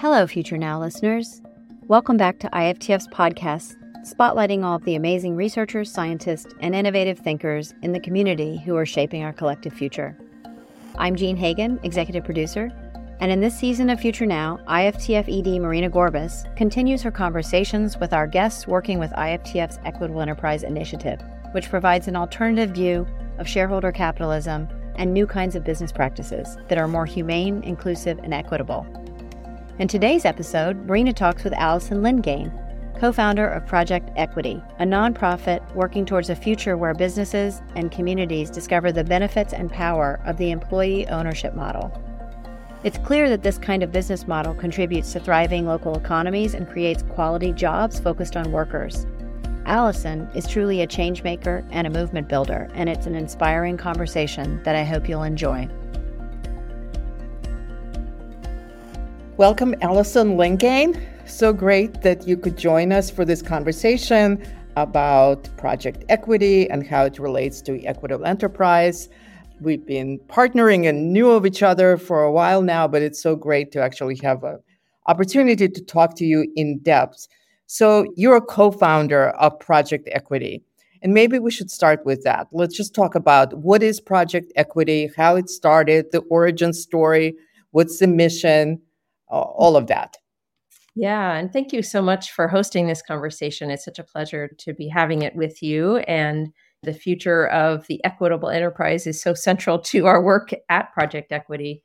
Hello, Future Now listeners. Welcome back to IFTF's podcast, spotlighting all of the amazing researchers, scientists, and innovative thinkers in the community who are shaping our collective future. I'm Jean Hagen, executive producer, and in this season of Future Now, IFTF ED Marina Gorbis continues her conversations with our guests working with IFTF's Equitable Enterprise Initiative, which provides an alternative view of shareholder capitalism and new kinds of business practices that are more humane, inclusive, and equitable. In today's episode, Marina talks with Alison Lingane, co founder of Project Equity, a nonprofit working towards a future where businesses and communities discover the benefits and power of the employee ownership model. It's clear that this kind of business model contributes to thriving local economies and creates quality jobs focused on workers. Alison is truly a change maker and a movement builder, and it's an inspiring conversation that I hope you'll enjoy. Welcome, Alison Lingane. So great that you could join us for this conversation about Project Equity and how it relates to equitable enterprise. We've been partnering and knew of each other for a while now, but it's so great to actually have an opportunity to talk to you in depth. So, you're a co founder of Project Equity. And maybe we should start with that. Let's just talk about what is Project Equity, how it started, the origin story, what's the mission, all of that. Yeah, and thank you so much for hosting this conversation. It's such a pleasure to be having it with you. And the future of the equitable enterprise is so central to our work at Project Equity.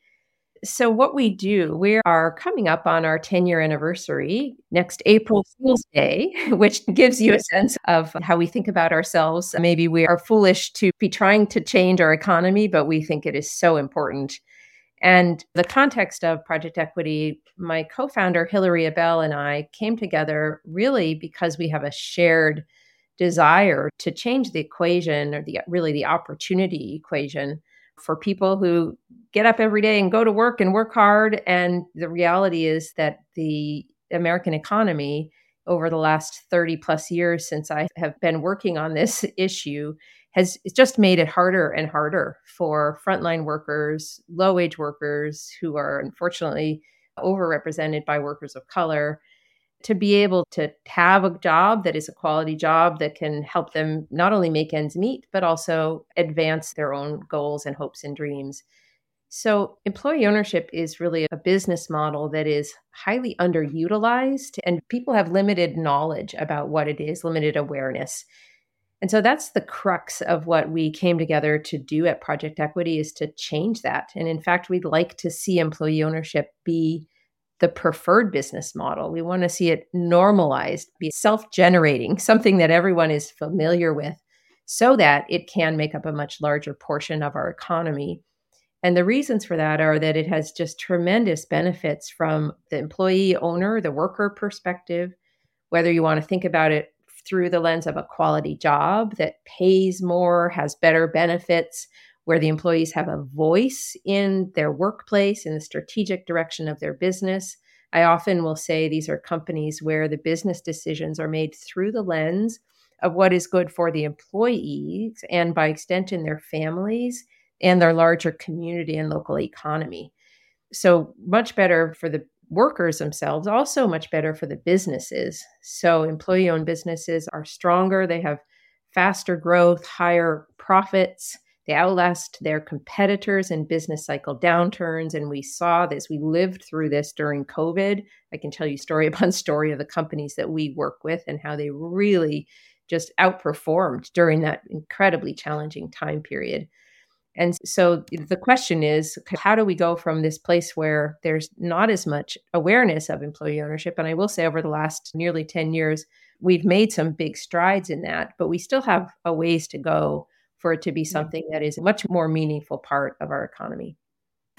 So, what we do, we are coming up on our 10 year anniversary next April Fool's Day, which gives you a sense of how we think about ourselves. Maybe we are foolish to be trying to change our economy, but we think it is so important. And the context of Project Equity, my co founder, Hilary Abell, and I came together really because we have a shared desire to change the equation or the really the opportunity equation for people who get up every day and go to work and work hard. And the reality is that the American economy over the last 30 plus years since I have been working on this issue has just made it harder and harder for frontline workers, low wage workers who are unfortunately overrepresented by workers of color to be able to have a job that is a quality job that can help them not only make ends meet, but also advance their own goals and hopes and dreams. So, employee ownership is really a business model that is highly underutilized, and people have limited knowledge about what it is, limited awareness. And so that's the crux of what we came together to do at Project Equity is to change that. And in fact, we'd like to see employee ownership be the preferred business model. We want to see it normalized, be self generating, something that everyone is familiar with, so that it can make up a much larger portion of our economy. And the reasons for that are that it has just tremendous benefits from the employee owner, the worker perspective, whether you want to think about it through the lens of a quality job that pays more, has better benefits, where the employees have a voice in their workplace, in the strategic direction of their business. I often will say these are companies where the business decisions are made through the lens of what is good for the employees and by extension their families and their larger community and local economy. So, much better for the workers themselves, also much better for the businesses. So, employee owned businesses are stronger, they have faster growth, higher profits they outlast their competitors in business cycle downturns. And we saw this, we lived through this during COVID. I can tell you story upon story of the companies that we work with and how they really just outperformed during that incredibly challenging time period. And so the question is how do we go from this place where there's not as much awareness of employee ownership? And I will say, over the last nearly 10 years, we've made some big strides in that, but we still have a ways to go for it to be something that is a much more meaningful part of our economy.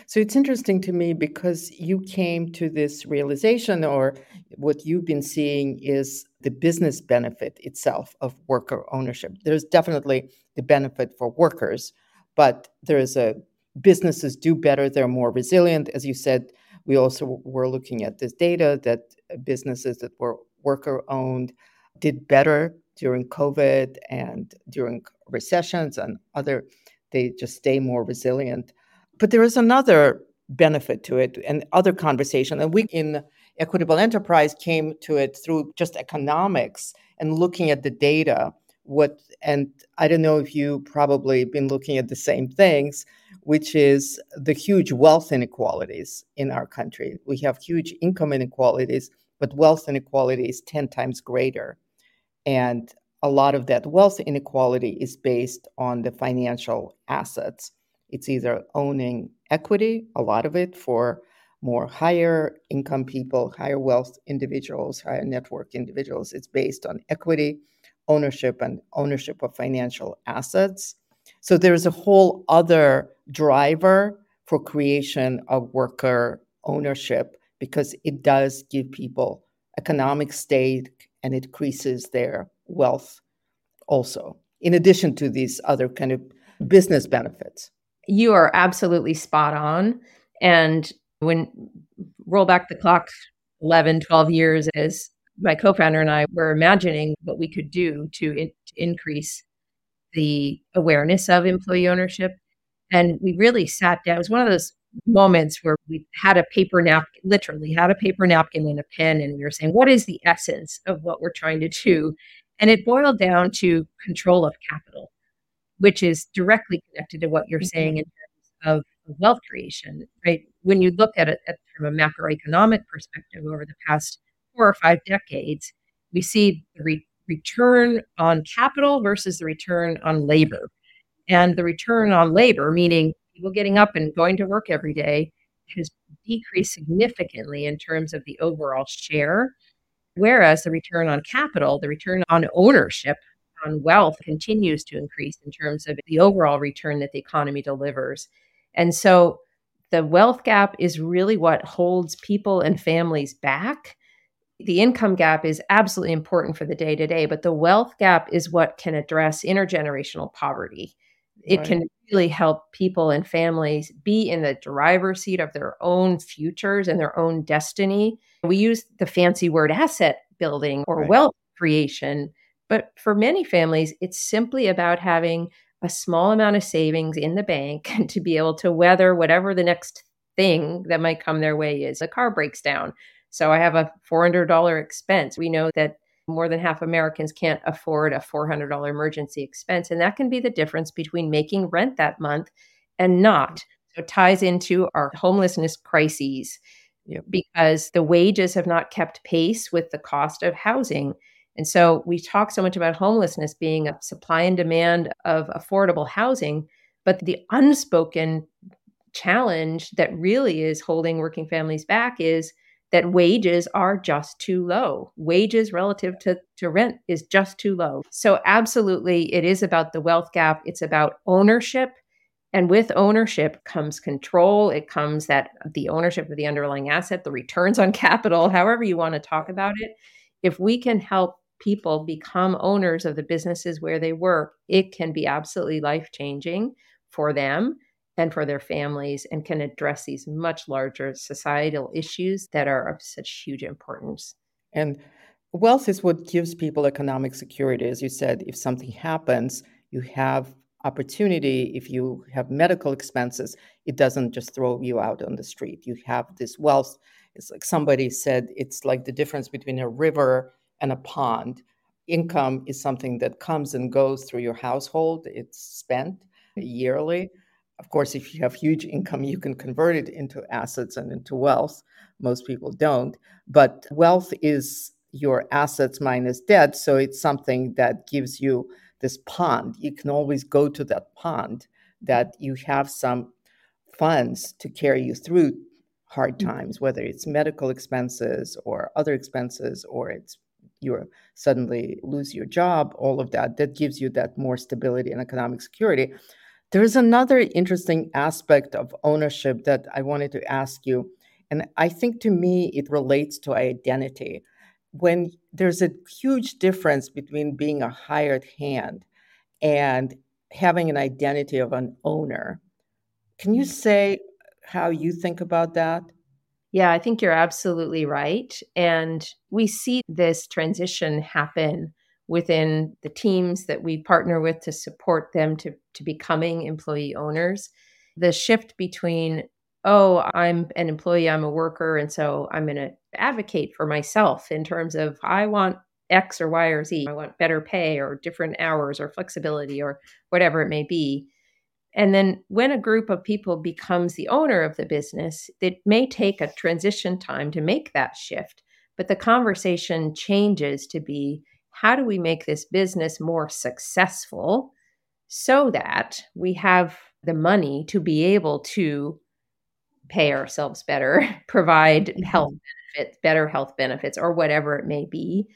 So it's interesting to me because you came to this realization, or what you've been seeing is the business benefit itself of worker ownership. There's definitely the benefit for workers, but there's a businesses do better, they're more resilient. As you said, we also were looking at this data that businesses that were worker owned did better during COVID and during recessions and other, they just stay more resilient. But there is another benefit to it and other conversation. And we in equitable enterprise came to it through just economics and looking at the data what and i don't know if you probably been looking at the same things which is the huge wealth inequalities in our country. We have huge income inequalities but wealth inequality is 10 times greater. And a lot of that wealth inequality is based on the financial assets. It's either owning equity a lot of it for more higher income people higher wealth individuals higher network individuals. It's based on equity ownership and ownership of financial assets. So there's a whole other driver for creation of worker ownership because it does give people economic stake and increases their wealth also, in addition to these other kind of business benefits. You are absolutely spot on. And when roll back the clock 11, 12 years as my co-founder and I were imagining what we could do to, in, to increase the awareness of employee ownership. And we really sat down. It was one of those moments where we had a paper napkin, literally had a paper napkin and a pen, and we were saying, what is the essence of what we're trying to do? And it boiled down to control of capital, which is directly connected to what you're mm-hmm. saying in terms of wealth creation, right? When you look at it at, from a macroeconomic perspective over the past four or five decades, we see the re- return on capital versus the return on labor. And the return on labor, meaning people getting up and going to work every day, has decreased significantly in terms of the overall share. Whereas the return on capital, the return on ownership, on wealth continues to increase in terms of the overall return that the economy delivers. And so the wealth gap is really what holds people and families back the income gap is absolutely important for the day to day, but the wealth gap is what can address intergenerational poverty. It right. can really help people and families be in the driver's seat of their own futures and their own destiny. We use the fancy word asset building or right. wealth creation, but for many families, it's simply about having a small amount of savings in the bank to be able to weather whatever the next thing that might come their way is. A car breaks down, so I have a $400 expense. We know that more than half Americans can't afford a $400 emergency expense. And that can be the difference between making rent that month and not. So it ties into our homelessness crises yep. because the wages have not kept pace with the cost of housing. And so we talk so much about homelessness being a supply and demand of affordable housing, but the unspoken challenge that really is holding working families back is that wages are just too low. Wages relative to, to rent is just too low. So, absolutely, it is about the wealth gap. It's about ownership. And with ownership comes control. It comes that the ownership of the underlying asset, the returns on capital, however you want to talk about it. If we can help people become owners of the businesses where they work, it can be absolutely life changing for them and for their families and can address these much larger societal issues that are of such huge importance. And wealth is what gives people economic security. As you said, if something happens, you have opportunity. If you have medical expenses, it doesn't just throw you out on the street. You have this wealth. It's like somebody said, it's like the difference between a river and a pond. Income is something that comes and goes through your household, it's spent yearly of course, if you have huge income, you can convert it into assets and into wealth. Most people don't. But wealth is your assets minus debt. So it's something that gives you this pond. You can always go to that pond, that you have some funds to carry you through hard mm-hmm. times, whether it's medical expenses or other expenses, or it's you suddenly lose your job, all of that. That gives you that more stability and economic security. There's another interesting aspect of ownership that I wanted to ask you. And I think to me, it relates to identity. When there's a huge difference between being a hired hand and having an identity of an owner. Can you say how you think about that? Yeah, I think you're absolutely right. And we see this transition happen within the teams that we partner with to support them to, to becoming employee owners. The shift between, oh, I'm an employee, I'm a worker, and so I'm going to advocate for myself in terms of I want X or Y or Z. I want better pay or different hours or flexibility or whatever it may be. And then when a group of people becomes the owner of the business, it may take a transition time to make that shift. But the conversation changes to be how do we make this business more successful so that we have the money to be able to pay ourselves better, provide mm-hmm. health benefits, better health benefits, or whatever it may be.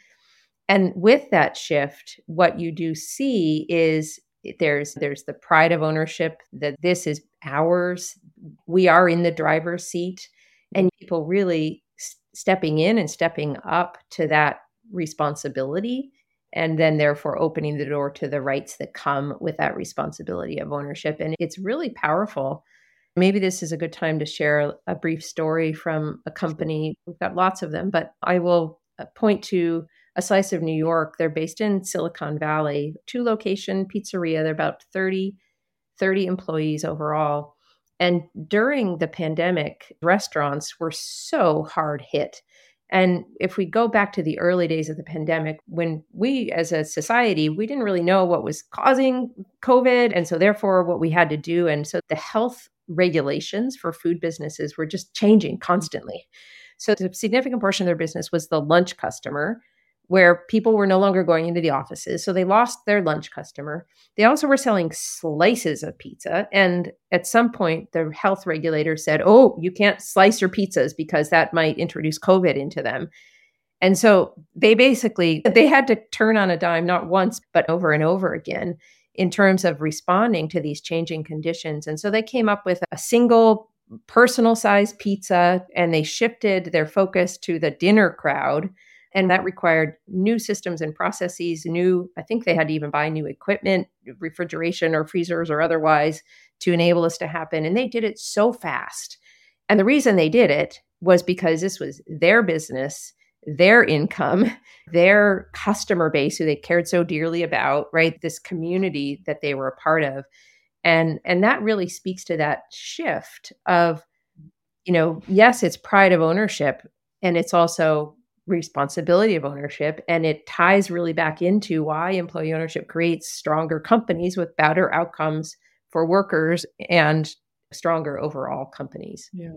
And with that shift, what you do see is there's there's the pride of ownership that this is ours we are in the driver's seat and people really s- stepping in and stepping up to that responsibility and then therefore opening the door to the rights that come with that responsibility of ownership and it's really powerful maybe this is a good time to share a brief story from a company we've got lots of them but i will uh, point to a slice of New York. They're based in Silicon Valley, two location pizzeria. They're about 30, 30 employees overall. And during the pandemic, restaurants were so hard hit. And if we go back to the early days of the pandemic, when we as a society, we didn't really know what was causing COVID. And so, therefore, what we had to do. And so, the health regulations for food businesses were just changing constantly. So, a significant portion of their business was the lunch customer where people were no longer going into the offices. So they lost their lunch customer. They also were selling slices of pizza. And at some point, the health regulator said, oh, you can't slice your pizzas because that might introduce COVID into them. And so they basically they had to turn on a dime not once but over and over again in terms of responding to these changing conditions. And so they came up with a single personal size pizza and they shifted their focus to the dinner crowd and that required new systems and processes, new, I think they had to even buy new equipment, refrigeration or freezers or otherwise to enable this to happen. And they did it so fast. And the reason they did it was because this was their business, their income, their customer base who they cared so dearly about, right? This community that they were a part of. And and that really speaks to that shift of you know, yes, it's pride of ownership and it's also responsibility of ownership. And it ties really back into why employee ownership creates stronger companies with better outcomes for workers and stronger overall companies. Yeah.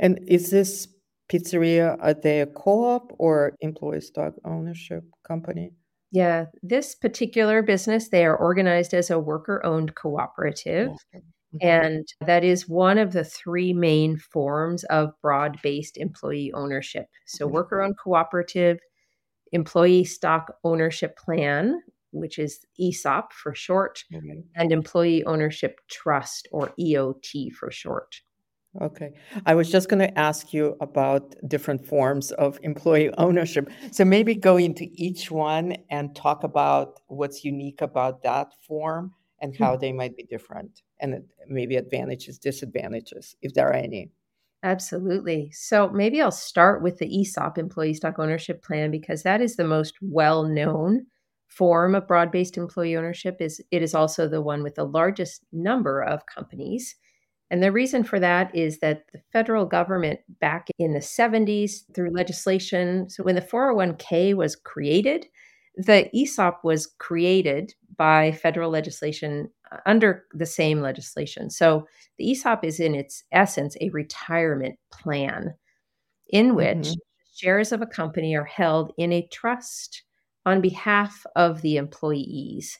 And is this pizzeria, are they a co op or employee stock ownership company? Yeah, this particular business, they are organized as a worker owned cooperative. Okay. Mm-hmm. And that is one of the three main forms of broad based employee ownership. So, worker owned cooperative, employee stock ownership plan, which is ESOP for short, mm-hmm. and employee ownership trust or EOT for short. Okay. I was just going to ask you about different forms of employee ownership. So maybe go into each one and talk about what's unique about that form and how mm-hmm. they might be different and maybe advantages, disadvantages, if there are any. Absolutely. So maybe I'll start with the ESOP, Employee Stock Ownership Plan, because that is the most well known form of broad based employee ownership. Is It is also the one with the largest number of companies. And the reason for that is that the federal government back in the 70s through legislation, so when the 401k was created, the ESOP was created by federal legislation uh, under the same legislation. So the ESOP is in its essence a retirement plan in which mm-hmm. shares of a company are held in a trust on behalf of the employees.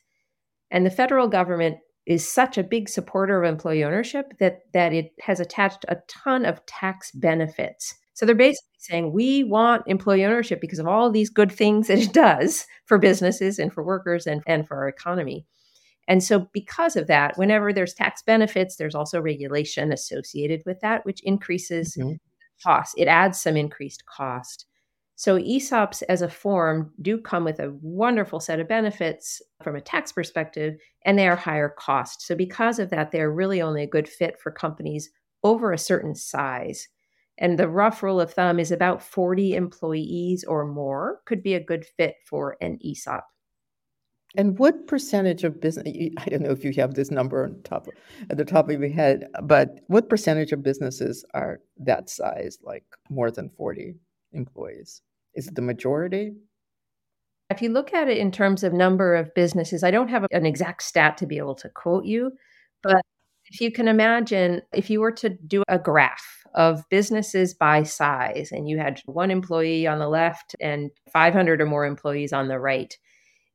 And the federal government is such a big supporter of employee ownership that that it has attached a ton of tax benefits so they're basically saying we want employee ownership because of all these good things that it does for businesses and for workers and, and for our economy. And so, because of that, whenever there's tax benefits, there's also regulation associated with that, which increases mm-hmm. cost. It adds some increased cost. So, ESOPs as a form do come with a wonderful set of benefits from a tax perspective, and they are higher cost. So, because of that, they're really only a good fit for companies over a certain size. And the rough rule of thumb is about 40 employees or more could be a good fit for an ESOP. And what percentage of business? I don't know if you have this number on top at the top of your head, but what percentage of businesses are that size, like more than forty? employees? Is it the majority? If you look at it in terms of number of businesses, I don't have an exact stat to be able to quote you, but if you can imagine, if you were to do a graph of businesses by size and you had one employee on the left and 500 or more employees on the right,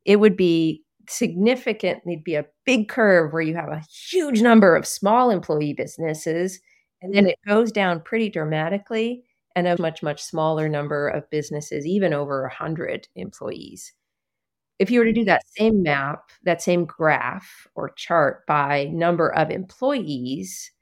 it would be significant. There'd be a big curve where you have a huge number of small employee businesses, and then it goes down pretty dramatically and a much, much smaller number of businesses, even over 100 employees. If you were to do that same map, that same graph or chart by number of employees,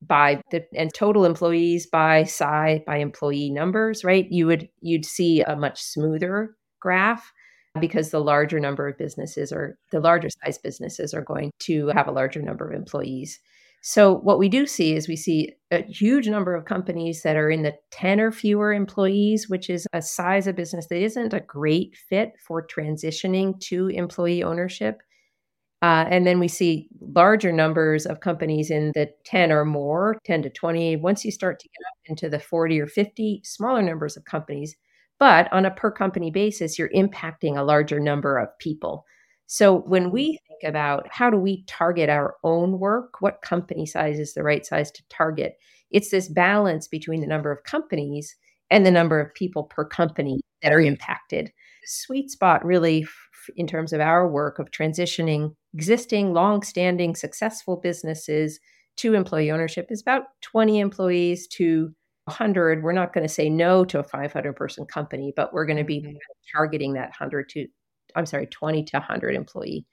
by the and total employees by size by employee numbers, right? You would you'd see a much smoother graph because the larger number of businesses or the larger size businesses are going to have a larger number of employees. So what we do see is we see a huge number of companies that are in the 10 or fewer employees, which is a size of business that isn't a great fit for transitioning to employee ownership. Uh, and then we see larger numbers of companies in the 10 or more, 10 to 20. Once you start to get up into the 40 or 50, smaller numbers of companies. But on a per company basis, you're impacting a larger number of people. So when we about how do we target our own work, what company size is the right size to target? It's this balance between the number of companies and the number of people per company that are impacted. Sweet spot really in terms of our work of transitioning existing long-standing successful businesses to employee ownership is about 20 employees to 100 we're not going to say no to a 500 person company but we're going to be mm-hmm. targeting that 100 to I'm sorry, 20 to 100 employee.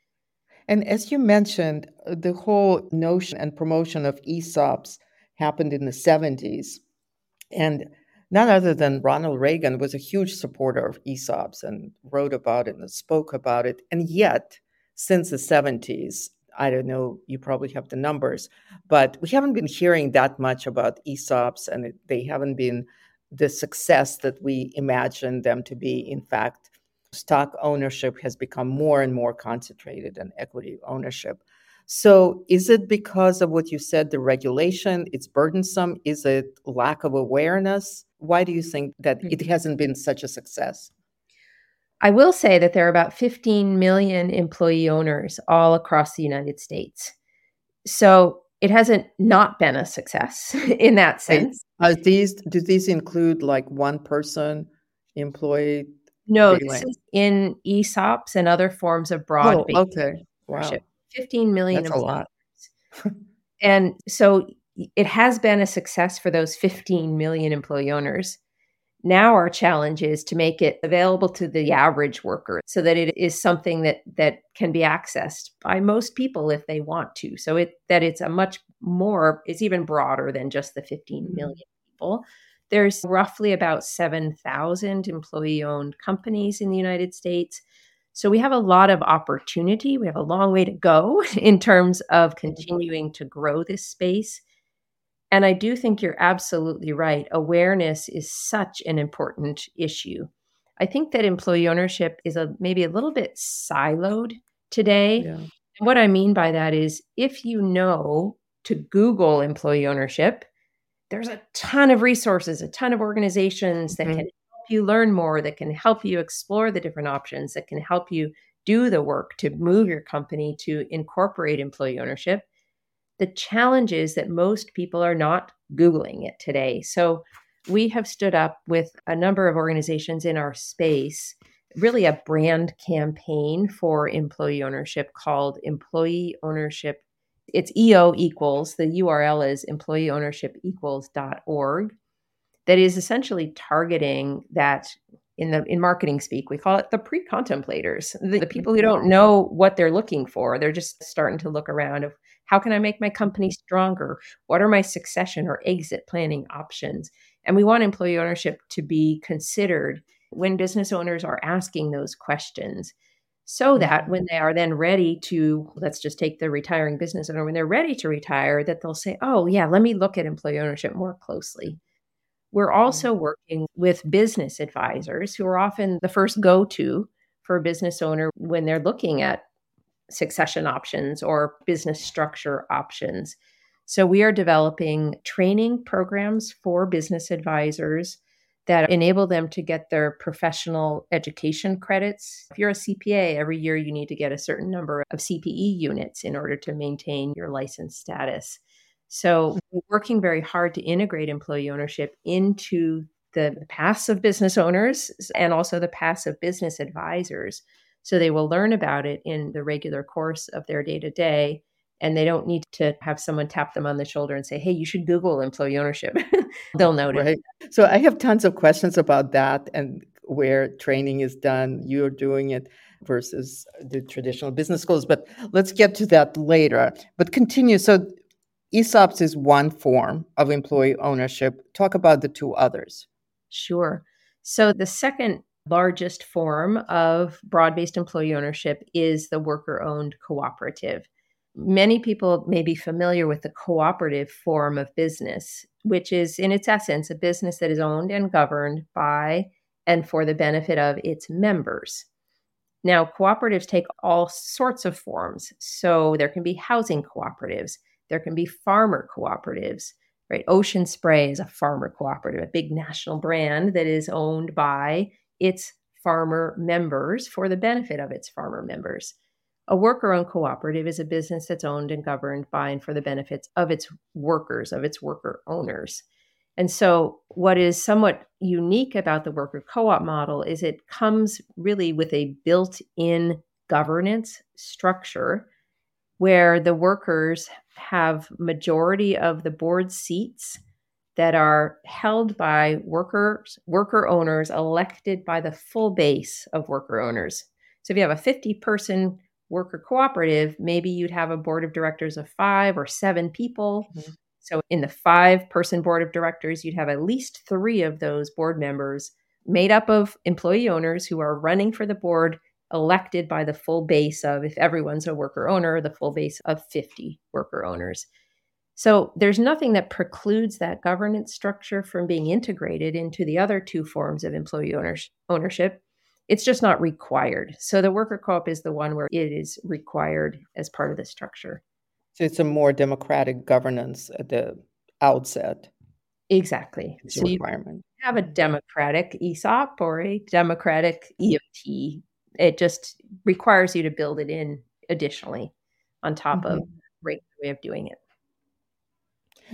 And as you mentioned, the whole notion and promotion of ESOPs happened in the 70s. And none other than Ronald Reagan was a huge supporter of ESOPs and wrote about it and spoke about it. And yet, since the 70s, I don't know, you probably have the numbers, but we haven't been hearing that much about ESOPs and they haven't been the success that we imagined them to be. In fact, stock ownership has become more and more concentrated in equity ownership. So, is it because of what you said, the regulation, it's burdensome? Is it lack of awareness? Why do you think that it hmm. hasn't been such a success? I will say that there are about 15 million employee owners all across the United States. So, it hasn't not been a success in that sense. These do these include like one person employee no, this is in ESOPs and other forms of broad. Oh, okay. Wow. 15 million. That's a lot. and so it has been a success for those 15 million employee owners. Now our challenge is to make it available to the average worker so that it is something that that can be accessed by most people if they want to. So it that it's a much more it's even broader than just the 15 mm-hmm. people. There's roughly about 7,000 employee owned companies in the United States. So we have a lot of opportunity. We have a long way to go in terms of continuing to grow this space. And I do think you're absolutely right. Awareness is such an important issue. I think that employee ownership is a maybe a little bit siloed today. Yeah. What I mean by that is if you know to Google employee ownership, there's a ton of resources, a ton of organizations that mm-hmm. can help you learn more, that can help you explore the different options, that can help you do the work to move your company to incorporate employee ownership. The challenge is that most people are not Googling it today. So we have stood up with a number of organizations in our space, really a brand campaign for employee ownership called Employee Ownership it's EO equals, the URL is employeeownershipequals.org, that is essentially targeting that in the in marketing speak we call it the pre-contemplators the, the, people who don't know what they're looking for. They're just starting to look around of how can i make my company stronger? What are my succession or exit planning options? And we want employee ownership to be considered when business owners are asking those questions so mm-hmm. that when they are then ready to let's just take the retiring business owner when they're ready to retire that they'll say oh yeah let me look at employee ownership more closely. We're mm-hmm. also working with business advisors who are often the first go to for a business owner when they're looking at succession options or business structure options. So we are developing training programs for business advisors that enable them to get their professional education credits. If you're a CPA, every year you need to get a certain number of CPE units in order to maintain your license status. So, working very hard to integrate employee ownership into the paths of business owners and also the paths of business advisors. So, they will learn about it in the regular course of their day to day and they don't need to have someone tap them on the shoulder and say, "Hey, you should Google employee ownership." They'll notice. Right. So I have tons of questions about that and where training is done. You're doing it versus the traditional business schools, but let's get to that later. But continue. So ESOPs is one form of employee ownership. Talk about the two others. Sure. So the second largest form of broad based employee ownership is the worker owned cooperative. Many people may be familiar with the cooperative form of business, which is, in its essence, a business that is owned and governed by and for the benefit of its members. Now, cooperatives take all sorts of forms. So there can be housing cooperatives, there can be farmer cooperatives, right? Ocean Spray is a farmer cooperative, a big national brand that is owned by its farmer members for the benefit of its farmer members. A worker owned cooperative is a business that's owned and governed by and for the benefits of its workers, of its worker owners. And so, what is somewhat unique about the worker co op model is it comes really with a built in governance structure where the workers have majority of the board seats that are held by workers worker owners elected by the full base of worker owners so if you have a 50 person worker cooperative, maybe you'd have a board of directors of five or seven people. Mm-hmm. So, in the five person board of directors, you'd have at least three of those board members made up of employee owners who are running for the board, elected by the full base of, if everyone's a worker owner, the full base of 50 worker owners. So, there's nothing that precludes that governance structure from being integrated into the other two forms of employee owners, ownership it's just not required. So the worker co op is the one where it is required as part of the structure. So it's a more democratic governance at the outset. Exactly. It's so requirement. You have a democratic ESOP or a democratic EOT. It just requires you to build it in additionally on top mm-hmm. of regular way of doing it.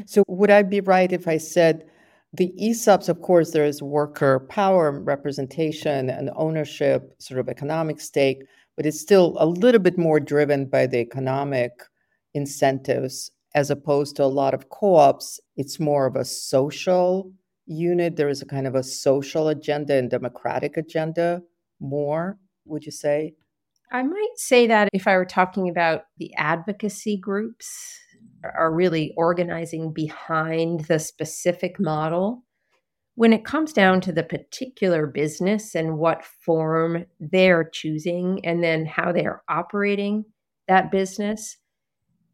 So would I be right if I said the ESOPs, of course, there is worker power, representation, and ownership, sort of economic stake, but it's still a little bit more driven by the economic incentives as opposed to a lot of co ops. It's more of a social unit. There is a kind of a social agenda and democratic agenda more, would you say? I might say that if I were talking about the advocacy groups are really organizing behind the specific mm-hmm. model. When it comes down to the particular business and what form they're choosing and then how they are operating that business,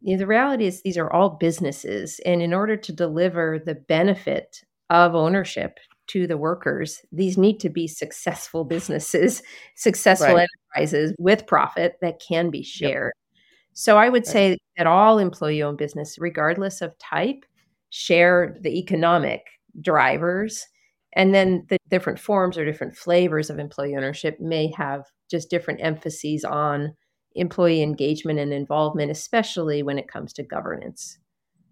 you know, the reality is these are all businesses. And in order to deliver the benefit of ownership to the workers, these need to be successful businesses, successful right. enterprises with profit that can be shared. So I would say that all employee owned business, regardless of type, share the economic drivers. And then the different forms or different flavors of employee ownership may have just different emphases on employee engagement and involvement, especially when it comes to governance.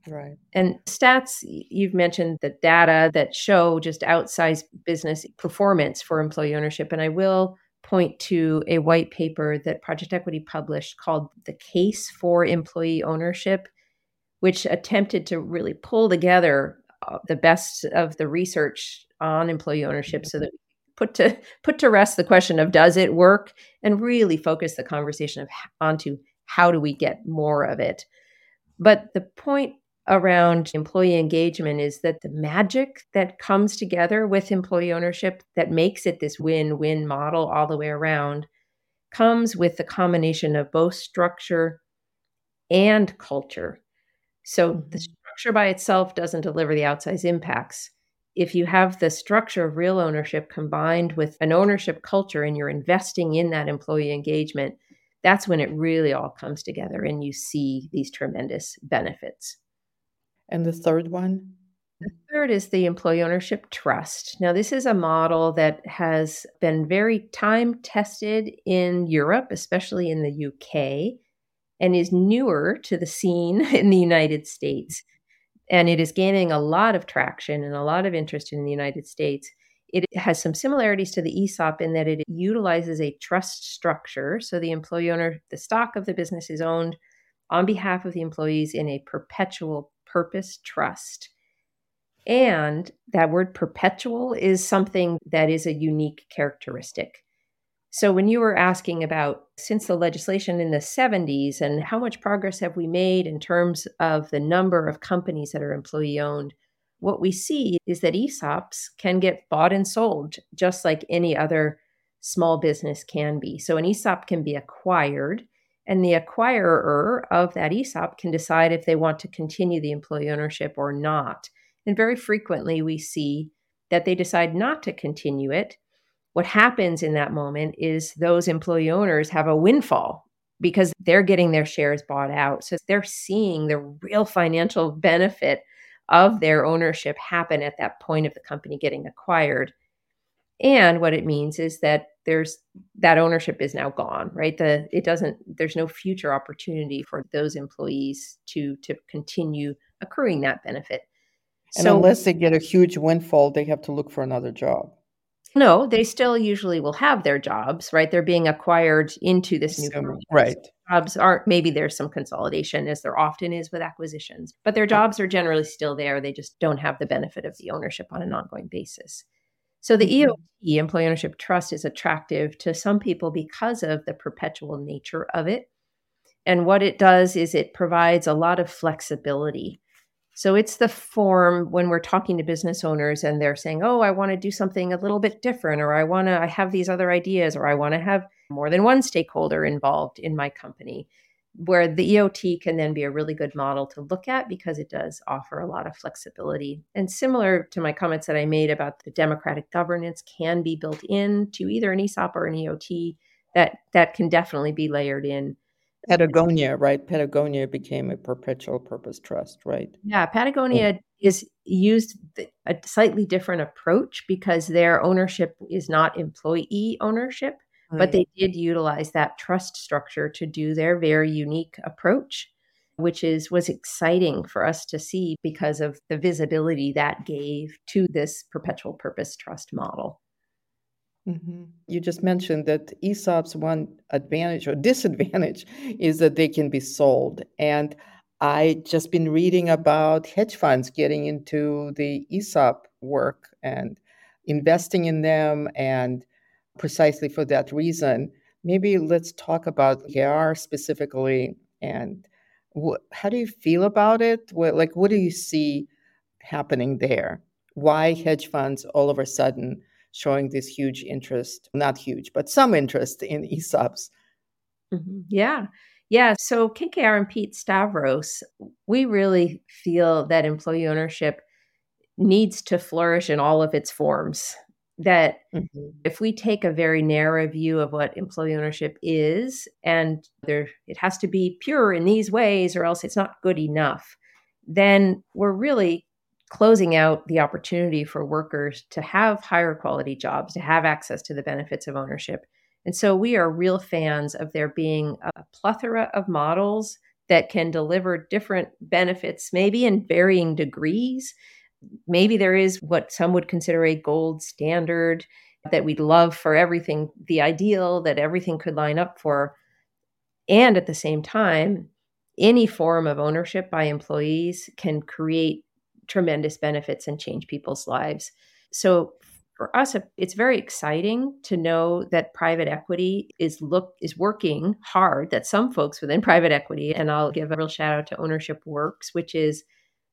Right. And stats, you've mentioned the data that show just outsized business performance for employee ownership. And I will point to a white paper that Project Equity published called The Case for Employee Ownership, which attempted to really pull together uh, the best of the research on employee ownership so that put to put to rest the question of does it work and really focus the conversation of onto how do we get more of it. But the point around employee engagement is that the magic that comes together with employee ownership that makes it this win win model all the way around comes with the combination of both structure and culture. So the mm-hmm. structure by itself doesn't deliver the outsized impacts. If you have the structure of real ownership combined with an ownership culture and you're investing in that employee engagement, that's when it really all comes together and you see these tremendous benefits. And the third one? The third is the employee ownership trust. Now, this is a model that has been very time tested in Europe, especially in the UK, and is newer to the scene in the United States. And it is gaining a lot of traction and a lot of interest in the United States. It has some similarities to the ESOP in that it utilizes a trust structure. So the employee owner, the stock of the business is owned on behalf of the employees in a perpetual purpose trust. And that word perpetual is something that is a unique characteristic. So, when you were asking about since the legislation in the 70s and how much progress have we made in terms of the number of companies that are employee owned, what we see is that ESOPs can get bought and sold just like any other small business can be. So, an ESOP can be acquired, and the acquirer of that ESOP can decide if they want to continue the employee ownership or not. And very frequently, we see that they decide not to continue it. What happens in that moment is those employee owners have a windfall because they're getting their shares bought out. So they're seeing the real financial benefit of their ownership happen at that point of the company getting acquired. And what it means is that there's that ownership is now gone, right? The it doesn't there's no future opportunity for those employees to to continue accruing that benefit. And so, unless they get a huge windfall, they have to look for another job. No, they still usually will have their jobs, right? They're being acquired into this new company. Right. Jobs aren't, maybe there's some consolidation as there often is with acquisitions, but their jobs are generally still there. They just don't have the benefit of the ownership on an ongoing basis. So the mm-hmm. EOT, Employee Ownership Trust, is attractive to some people because of the perpetual nature of it. And what it does is it provides a lot of flexibility so it's the form when we're talking to business owners and they're saying, "Oh, I want to do something a little bit different or I want to I have these other ideas or I want to have more than one stakeholder involved in my company." Where the EOT can then be a really good model to look at because it does offer a lot of flexibility. And similar to my comments that I made about the democratic governance can be built in to either an ESOP or an EOT, that that can definitely be layered in Patagonia, right? Patagonia became a perpetual purpose trust, right? Yeah, Patagonia oh. is used a slightly different approach because their ownership is not employee ownership, right. but they did utilize that trust structure to do their very unique approach, which is was exciting for us to see because of the visibility that gave to this perpetual purpose trust model. Mm-hmm. You just mentioned that ESOP's one advantage or disadvantage is that they can be sold. And I just been reading about hedge funds getting into the ESOP work and investing in them, and precisely for that reason. Maybe let's talk about KKR specifically and wh- how do you feel about it? What, like, what do you see happening there? Why hedge funds all of a sudden showing this huge interest, not huge, but some interest in ESOPs. Mm-hmm. Yeah. Yeah. So KKR and Pete Stavros, we really feel that employee ownership needs to flourish in all of its forms. That mm-hmm. if we take a very narrow view of what employee ownership is, and there it has to be pure in these ways, or else it's not good enough, then we're really closing out the opportunity for workers to have higher quality jobs, to have access to the benefits of ownership. And so we are real fans of there being a plethora of models that can deliver different benefits, maybe in varying degrees. Maybe there is what some would consider a gold standard that we'd love for everything, the ideal that everything could line up for. And at the same time, any form of ownership by employees can create tremendous benefits and change people's lives. So for us it's very exciting to know that private equity is look is working hard that some folks within private equity and I'll give a real shout out to Ownership Works which is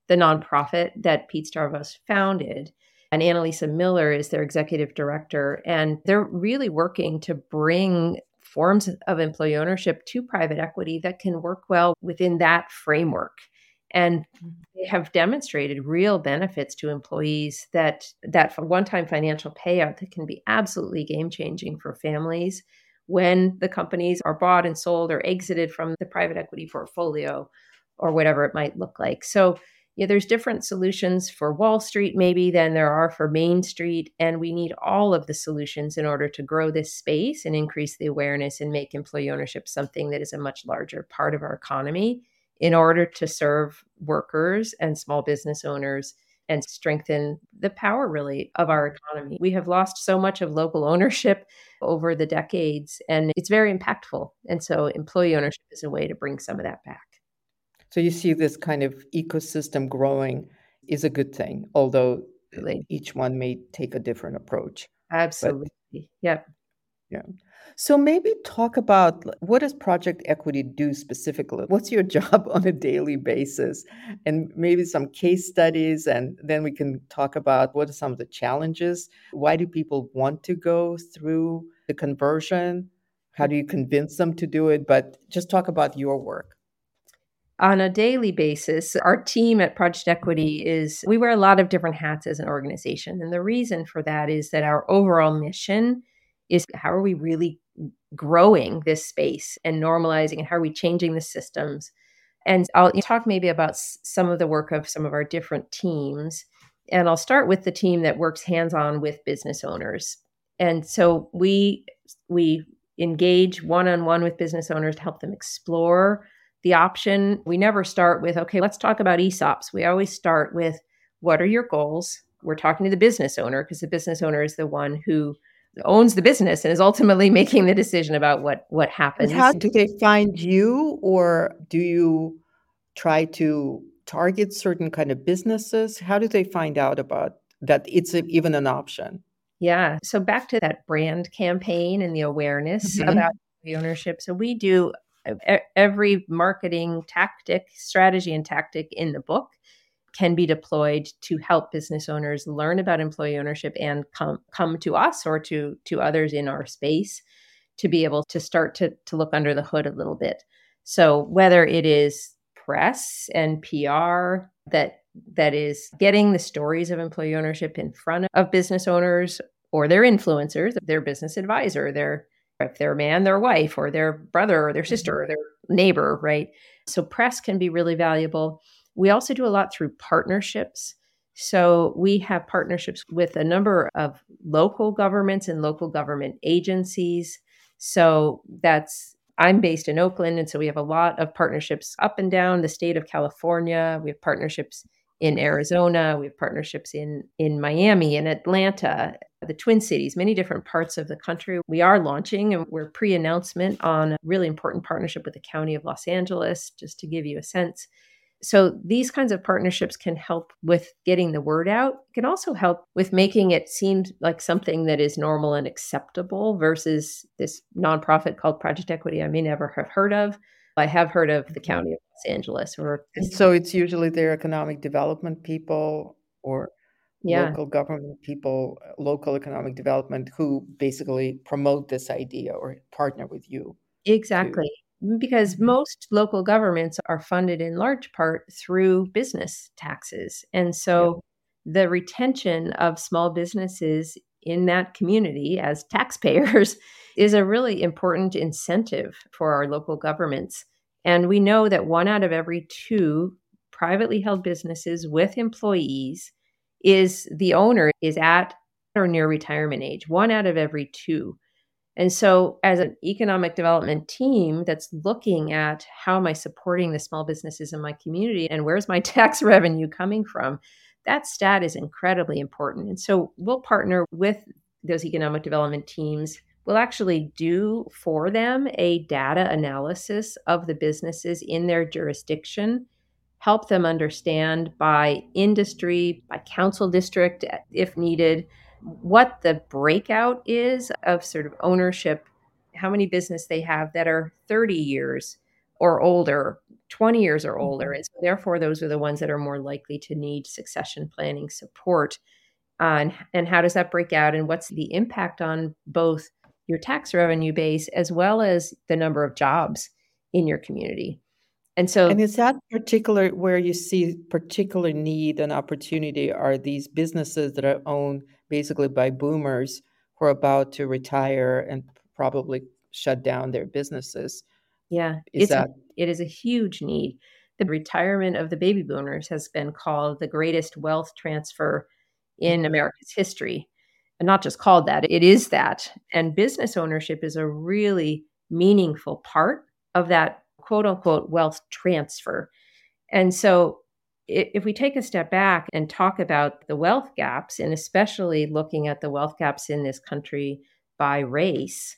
the nonprofit that Pete Stavros founded. And Annalisa Miller is their executive director. And they're really working to bring forms of employee ownership to private equity that can work well within that framework. And they have demonstrated real benefits to employees that that one-time financial payout that can be absolutely game-changing for families when the companies are bought and sold or exited from the private equity portfolio or whatever it might look like. So yeah, there's different solutions for Wall Street, maybe, than there are for Main Street. And we need all of the solutions in order to grow this space and increase the awareness and make employee ownership something that is a much larger part of our economy in order to serve workers and small business owners and strengthen the power really of our economy. We have lost so much of local ownership over the decades and it's very impactful. And so employee ownership is a way to bring some of that back. So you see this kind of ecosystem growing is a good thing, although Absolutely. each one may take a different approach. Absolutely. But, yep. Yeah. So maybe talk about what does project equity do specifically? What's your job on a daily basis? And maybe some case studies and then we can talk about what are some of the challenges? Why do people want to go through the conversion? How do you convince them to do it? But just talk about your work on a daily basis, our team at Project Equity is we wear a lot of different hats as an organization. And the reason for that is that our overall mission is how are we really growing this space and normalizing and how are we changing the systems? And I'll talk maybe about some of the work of some of our different teams. And I'll start with the team that works hands on with business owners. And so we we engage one on one with business owners to help them explore the option. We never start with, okay, let's talk about ESOPs. We always start with, what are your goals? We're talking to the business owner because the business owner is the one who owns the business and is ultimately making the decision about what what happens. And how do they find you or do you try to target certain kind of businesses? How do they find out about that it's a, even an option? Yeah. So back to that brand campaign and the awareness mm-hmm. about the ownership. So we do every marketing tactic, strategy, and tactic in the book can be deployed to help business owners learn about employee ownership and come come to us or to to others in our space to be able to start to to look under the hood a little bit. So whether it is press and PR that that is getting the stories of employee ownership in front of business owners or their influencers, their business advisor, their if they're a man, their wife, or their brother, or their sister, mm-hmm. or their neighbor, right? So press can be really valuable. We also do a lot through partnerships. So we have partnerships with a number of local governments and local government agencies. So that's I'm based in Oakland, and so we have a lot of partnerships up and down the state of California. We have partnerships in Arizona. We have partnerships in in Miami and Atlanta, the Twin Cities, many different parts of the country. We are launching and we're pre-announcement on a really important partnership with the County of Los Angeles, just to give you a sense. So these kinds of partnerships can help with getting the word out. It can also help with making it seem like something that is normal and acceptable versus this nonprofit called Project Equity I may never have heard of. I have heard of the County of Los Angeles or so it's usually their economic development people or yeah. local government people, local economic development who basically promote this idea or partner with you. Exactly. To... Because mm-hmm. most local governments are funded in large part through business taxes. And so yeah. the retention of small businesses in that community as taxpayers is a really important incentive for our local governments. And we know that one out of every two privately held businesses with employees is the owner is at or near retirement age, one out of every two. And so, as an economic development team that's looking at how am I supporting the small businesses in my community and where's my tax revenue coming from, that stat is incredibly important. And so, we'll partner with those economic development teams. We'll actually do for them a data analysis of the businesses in their jurisdiction help them understand by industry, by council district, if needed, what the breakout is of sort of ownership, how many business they have that are 30 years or older, 20 years or older. Mm-hmm. And so therefore, those are the ones that are more likely to need succession planning support. Uh, and, and how does that break out? And what's the impact on both your tax revenue base as well as the number of jobs in your community? And so And is that particular where you see particular need and opportunity are these businesses that are owned basically by boomers who are about to retire and probably shut down their businesses? Yeah, is it's that a, it is a huge need. the retirement of the baby boomers has been called the greatest wealth transfer in. America's history. And not just called that, it is that. And business ownership is a really meaningful part of that quote unquote wealth transfer. And so if we take a step back and talk about the wealth gaps, and especially looking at the wealth gaps in this country by race,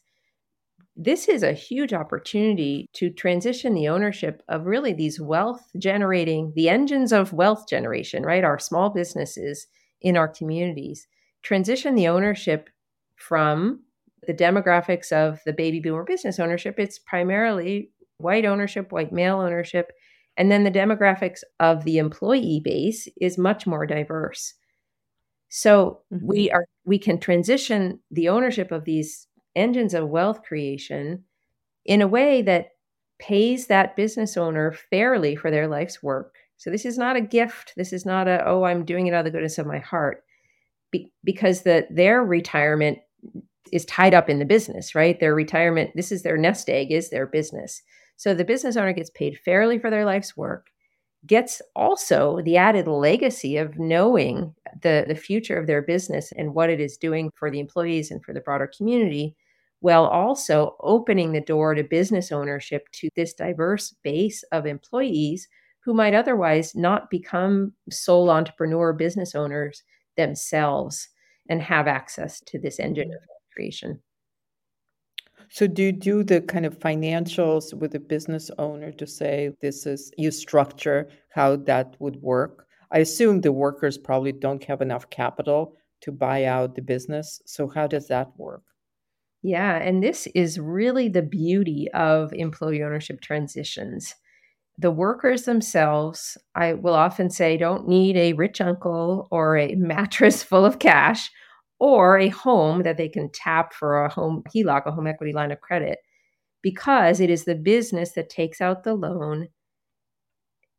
this is a huge opportunity to transition the ownership of really these wealth generating, the engines of wealth generation, right? Our small businesses in our communities, transition the ownership from the demographics of the baby boomer business ownership. It's primarily white ownership, white male ownership. And then the demographics of the employee base is much more diverse. So mm-hmm. we are we can transition the ownership of these engines of wealth creation in a way that pays that business owner fairly for their life's work. So this is not a gift. This is not a oh I'm doing it out of the goodness of my heart, Be- because the their retirement is tied up in the business, right? Their retirement this is their nest egg is their business. So the business owner gets paid fairly for their life's work, gets also the added legacy of knowing the the future of their business and what it is doing for the employees and for the broader community while also opening the door to business ownership to this diverse base of employees who might otherwise not become sole entrepreneur business owners themselves and have access to this engine of creation. So, do you do the kind of financials with the business owner to say this is you structure how that would work? I assume the workers probably don't have enough capital to buy out the business. So, how does that work? Yeah, and this is really the beauty of employee ownership transitions. The workers themselves, I will often say, don't need a rich uncle or a mattress full of cash or a home that they can tap for a home HELOC, a home equity line of credit, because it is the business that takes out the loan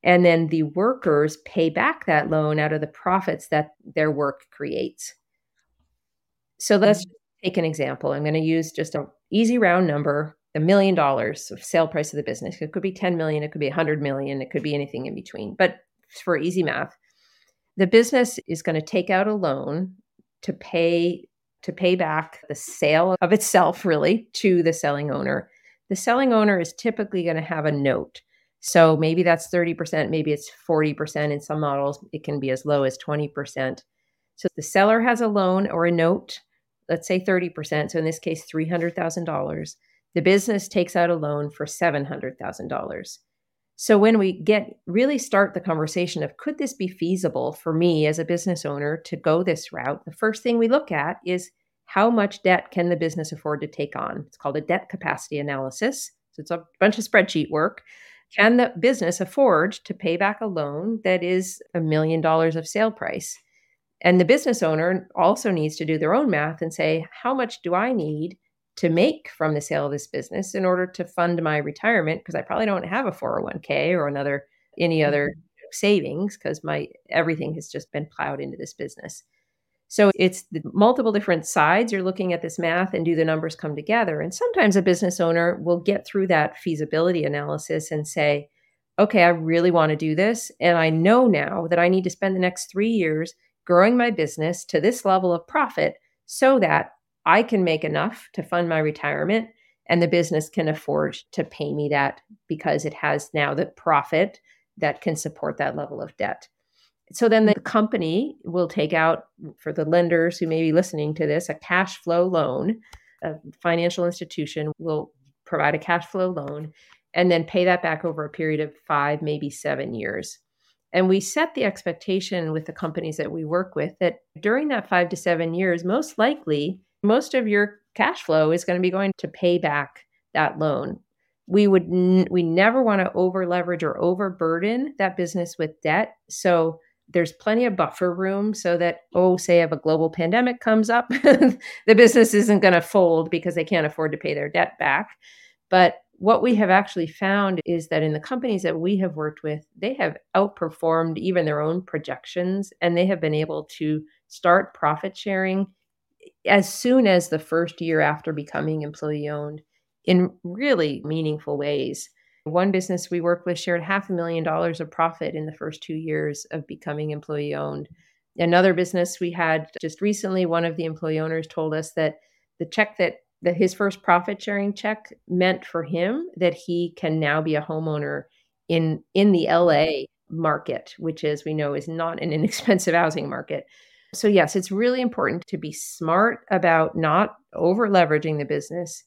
and then the workers pay back that loan out of the profits that their work creates. So let's mm-hmm take an example. I'm going to use just an easy round number, a million dollars of sale price of the business. It could be 10 million, it could be 100 million, it could be anything in between. But for easy math, the business is going to take out a loan to pay to pay back the sale of itself really to the selling owner. The selling owner is typically going to have a note. So maybe that's 30%, maybe it's 40%. In some models, it can be as low as 20%. So the seller has a loan or a note let's say 30%, so in this case, $300,000, the business takes out a loan for $700,000. So when we get really start the conversation of could this be feasible for me as a business owner to go this route, the first thing we look at is how much debt can the business afford to take on? It's called a debt capacity analysis. So it's a bunch of spreadsheet work. Can the business afford to pay back a loan that is a million dollars of sale price? And the business owner also needs to do their own math and say, how much do I need to make from the sale of this business in order to fund my retirement? Because I probably don't have a 401k or another any other mm-hmm. savings because my everything has just been plowed into this business. So it's the multiple different sides. You're looking at this math and do the numbers come together? And sometimes a business owner will get through that feasibility analysis and say, okay, I really want to do this. And I know now that I need to spend the next three years growing my business to this level of profit so that I can make enough to fund my retirement and the business can afford to pay me that because it has now the profit that can support that level of debt. So then the company will take out for the lenders who may be listening to this a cash flow loan. A financial institution will provide a cash flow loan and then pay that back over a period of five, maybe seven years. And we set the expectation with the companies that we work with that during that five to seven years, most likely, most of your cash flow is going to be going to pay back that loan. We would n- we never want to over leverage or overburden that business with debt. So there's plenty of buffer room so that oh say if a global pandemic comes up the business isn't going to fold because they can't afford to pay their debt back but what we have actually found is that in the companies that we have worked with, they have outperformed even their own projections and they have been able to start profit sharing as soon as the first year after becoming employee owned in really meaningful ways. One business we work with shared half a million dollars of profit in the first two years of becoming employee owned. Another business we had just recently, one of the employee owners told us that the check that that his first profit sharing check meant for him that he can now be a homeowner in in the LA market, which as we know is not an inexpensive housing market. So yes, it's really important to be smart about not over leveraging the business.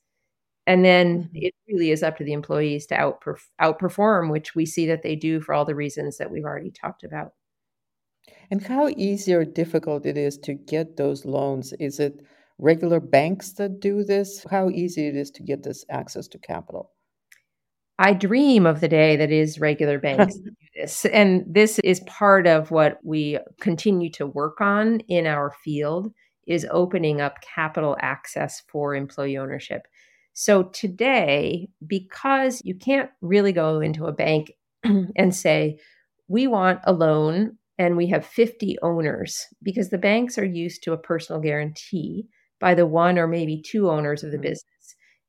And then mm-hmm. it really is up to the employees to outperf- outperform, which we see that they do for all the reasons that we've already talked about. And how easy or difficult it is to get those loans? Is it regular banks that do this? How easy it is to get this access to capital? I dream of the day that is regular banks do this. And this is part of what we continue to work on in our field is opening up capital access for employee ownership. So today, because you can't really go into a bank and say, we want a loan and we have 50 owners because the banks are used to a personal guarantee by the one or maybe two owners of the mm-hmm. business.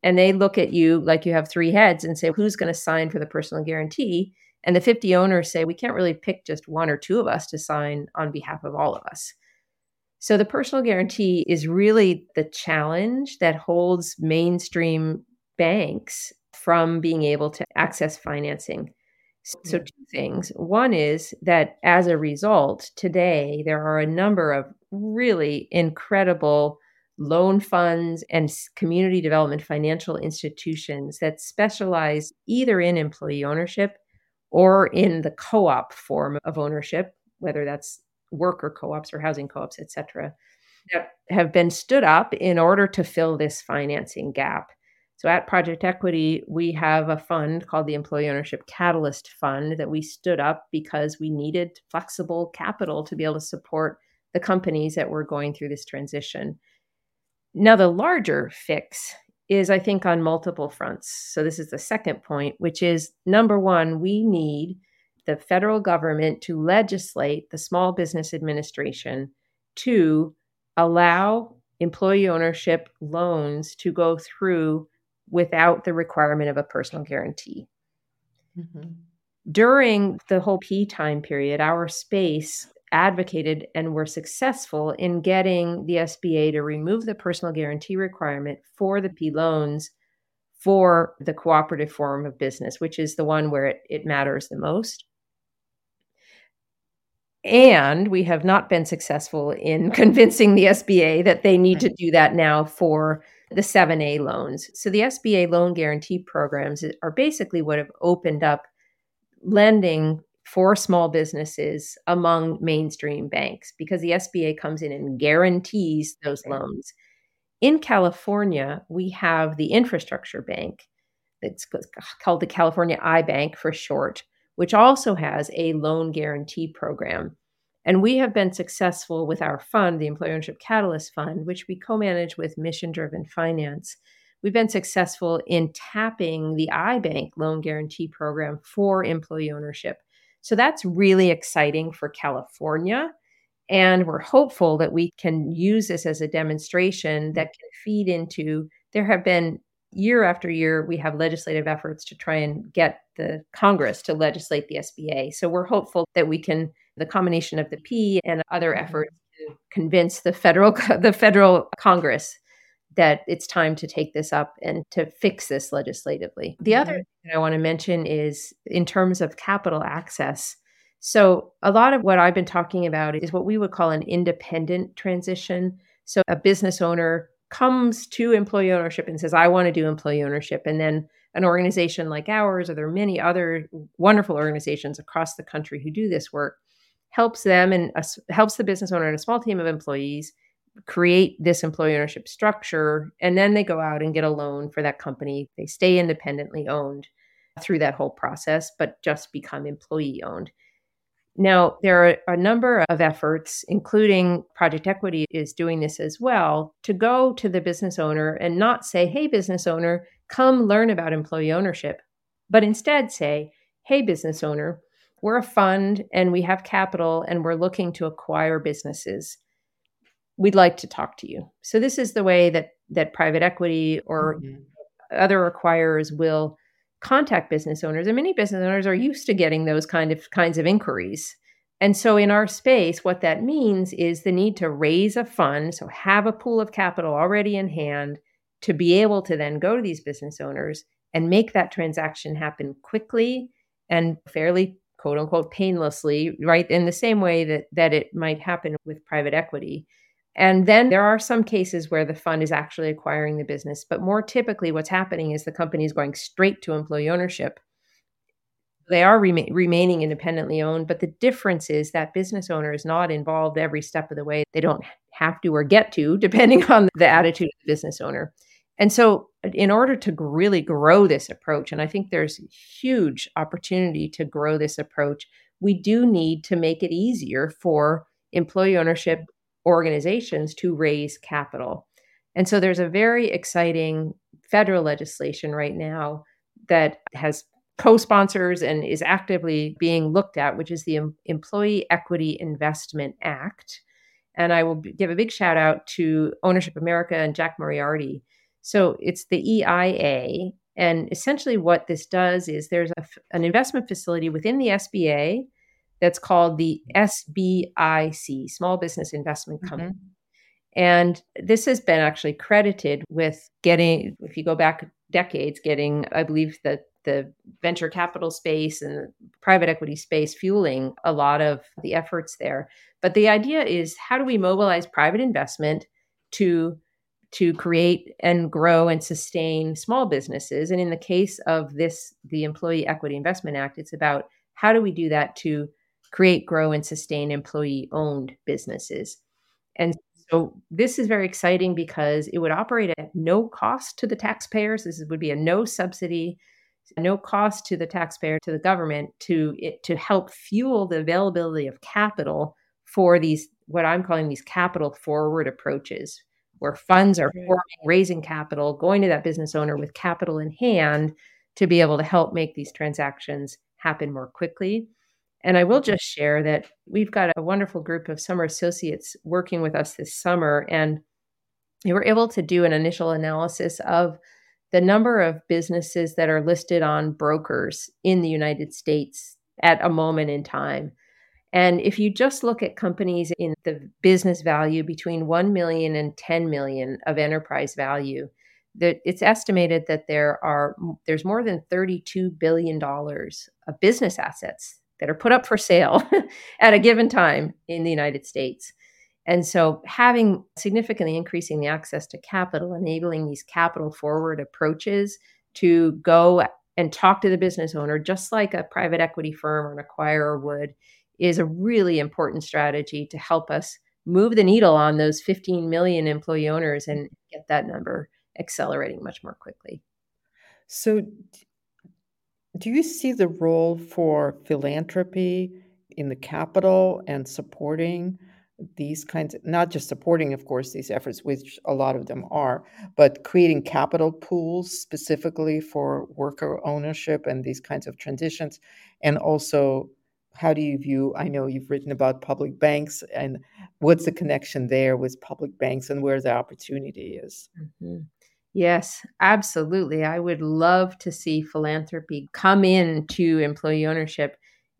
And they look at you like you have three heads and say, who's going to sign for the personal guarantee? And the 50 owners say, we can't really pick just one or two of us to sign on behalf of all of us. So the personal guarantee is really the challenge that holds mainstream banks from being able to access financing. So, two things. One is that as a result, today there are a number of really incredible loan funds and community development financial institutions that specialize either in employee ownership or in the co-op form of ownership whether that's worker co-ops or housing co-ops etc that have been stood up in order to fill this financing gap. So at project equity we have a fund called the employee ownership catalyst fund that we stood up because we needed flexible capital to be able to support the companies that were going through this transition now, the larger fix is, I think, on multiple fronts. So, this is the second point, which is number one, we need the federal government to legislate the Small Business Administration to allow employee ownership loans to go through without the requirement of a personal guarantee. Mm-hmm. During the whole PPP time period, our space advocated and were successful in getting the SBA to remove the personal guarantee requirement for the PPP loans for the cooperative form of business, which is the one where it, it matters the most. And we have not been successful in convincing the SBA that they need to do that now for the 7A loans. So the SBA loan guarantee programs are basically what have opened up lending for small businesses among mainstream banks because the SBA comes in and guarantees those loans. In California, we have the infrastructure bank that's called the California iBank for short, which also has a loan guarantee program. And we have been successful with our fund, the Employee Ownership Catalyst Fund, which we co manage with Mission Driven Finance. We've been successful in tapping the iBank loan guarantee program for employee ownership. So that's really exciting for California. And we're hopeful that we can use this as a demonstration that can feed into. There have been year after year, we have legislative efforts to try and get the Congress to legislate the SBA. So we're hopeful that we can, the combination of the PPP and other mm-hmm. efforts, to convince the federal the federal Congress that it's time to take this up and to fix this legislatively. The other mm-hmm. thing I want to mention is in terms of capital access. So, a lot of what I've been talking about is what we would call an independent transition. So, a business owner comes to employee ownership and says, I want to do employee ownership. And then an organization like ours, or there are many other wonderful organizations across the country who do this work, helps them and uh, helps the business owner and a small team of employees create this employee ownership structure and then they go out and get a loan for that company. They stay independently owned through that whole process but just become employee owned. Now there are a number of efforts including project equity is doing this as well to go to the business owner and not say hey business owner come learn about employee ownership but instead say hey business owner we're a fund and we have capital and we're looking to acquire businesses we'd like to talk to you. So this is the way that that private equity or mm-hmm. other acquirers will contact business owners and many business owners are used to getting those kind of kinds of inquiries and so in our space what that means is the need to raise a fund so have a pool of capital already in hand to be able to then go to these business owners and make that transaction happen quickly and fairly quote unquote painlessly right in the same way that that it might happen with private equity and then there are some cases where the fund is actually acquiring the business, but more typically, what's happening is the company is going straight to employee ownership. They are remaining independently owned, but the difference is that business owner is not involved every step of the way. They don't have to or get to, depending on the attitude of the business owner. And so, in order to really grow this approach, and I think there's huge opportunity to grow this approach, we do need to make it easier for employee ownership organizations to raise capital. And so there's a very exciting federal legislation right now that has co sponsors and is actively being looked at, which is the Employee Equity Investment Act. And I will give a big shout out to Ownership America and Jack Moriarty. So it's the EIA. And essentially, what this does is there's an investment facility within the SBA that's called the SBIC, Small Business Investment mm-hmm. Company. Mm-hmm. And this has been actually credited with getting, if you go back decades, getting, I believe, that the venture capital space and private equity space fueling a lot of the efforts there. But the idea is how do we mobilize private investment to to create and grow and sustain small businesses? And in the case of this, the Employee Equity Investment Act, it's about how do we do that to create, grow, and sustain employee owned businesses. And so this is very exciting because it would operate at no cost to the taxpayers. This would be a no subsidy, no cost to the taxpayer, to the government to it, to help fuel the availability of capital for these what I'm calling these capital forward approaches, where funds are forming, raising capital, going to that business owner with capital in hand to be able to help make these transactions happen more quickly. And I will mm-hmm. just share that we've got a wonderful group of summer associates working with us this summer, and they were able to do an initial analysis of the number of businesses that are listed on brokers in the United States at a moment in time. And if you just look at companies in the business value between 1 million and 10 million of enterprise value, that it's estimated that there are there's more than 32 billion dollars of business assets that are put up for sale at a given time in the United States. And so, having significantly increasing the access to capital, enabling these capital forward approaches to go and talk to the business owner, just like a private equity firm or an acquirer would, is a really important strategy to help us move the needle on those 15 million employee owners and get that number accelerating much more quickly. So, do you see the role for philanthropy in the capital and supporting these kinds of, not just supporting, of course, these efforts, which a lot of them are, but creating capital pools specifically for worker ownership and these kinds of transitions? And also, how do you view? I know you've written about public banks, and what's the connection there with public banks and where the opportunity is? Mm-hmm. Yes, absolutely. I would love to see philanthropy come into employee ownership.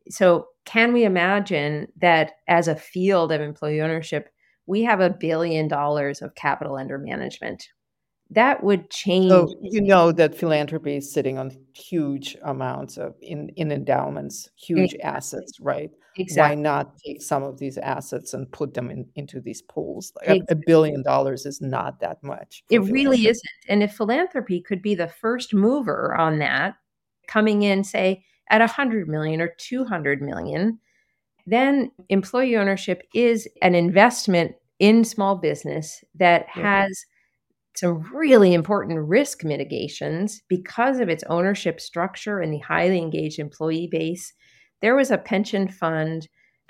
So, can we imagine that as a field of employee ownership, we have a billion dollars of capital under management? That would change. So you know that philanthropy is sitting on huge amounts of in, in endowments, huge assets, right? Exactly. Why not take some of these assets and put them in, into these pools? Like exactly. a, a, billion dollars is not that much. It really isn't. And if philanthropy could be the first mover on that, coming in, say, at 100 million or 200 million, then employee ownership is an investment in small business that has some really important risk mitigations because of its ownership structure and the highly engaged employee base there was a pension fund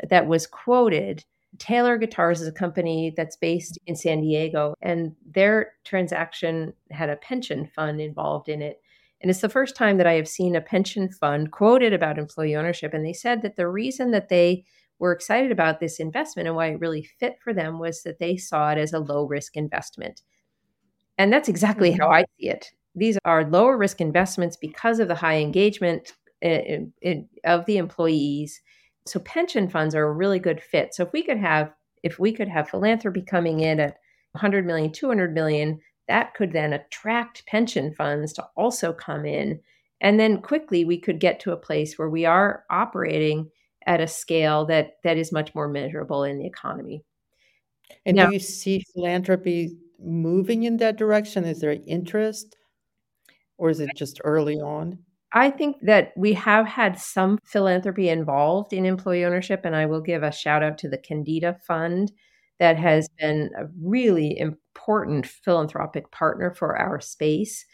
that was quoted. Taylor Guitars is a company that's based in San Diego, and their transaction had a pension fund involved in it. And it's the first time that I have seen a pension fund quoted about employee ownership. And they said that the reason that they were excited about this investment and why it really fit for them was that they saw it as a low risk investment. And that's exactly how mm-hmm. I see it. these are lower risk investments because of the high engagement in, in, of the employees. So pension funds are a really good fit. So if we could have if we could have philanthropy coming in at 100 million, 200 million, that could then attract pension funds to also come in. And then quickly we could get to a place where we are operating at a scale that that is much more measurable in the economy. And now, do you see philanthropy moving in that direction? Is there interest or is it just early on? I think that we have had some philanthropy involved in employee ownership, and I will give a shout out to the Kendeda Fund that has been a really important philanthropic partner for our space.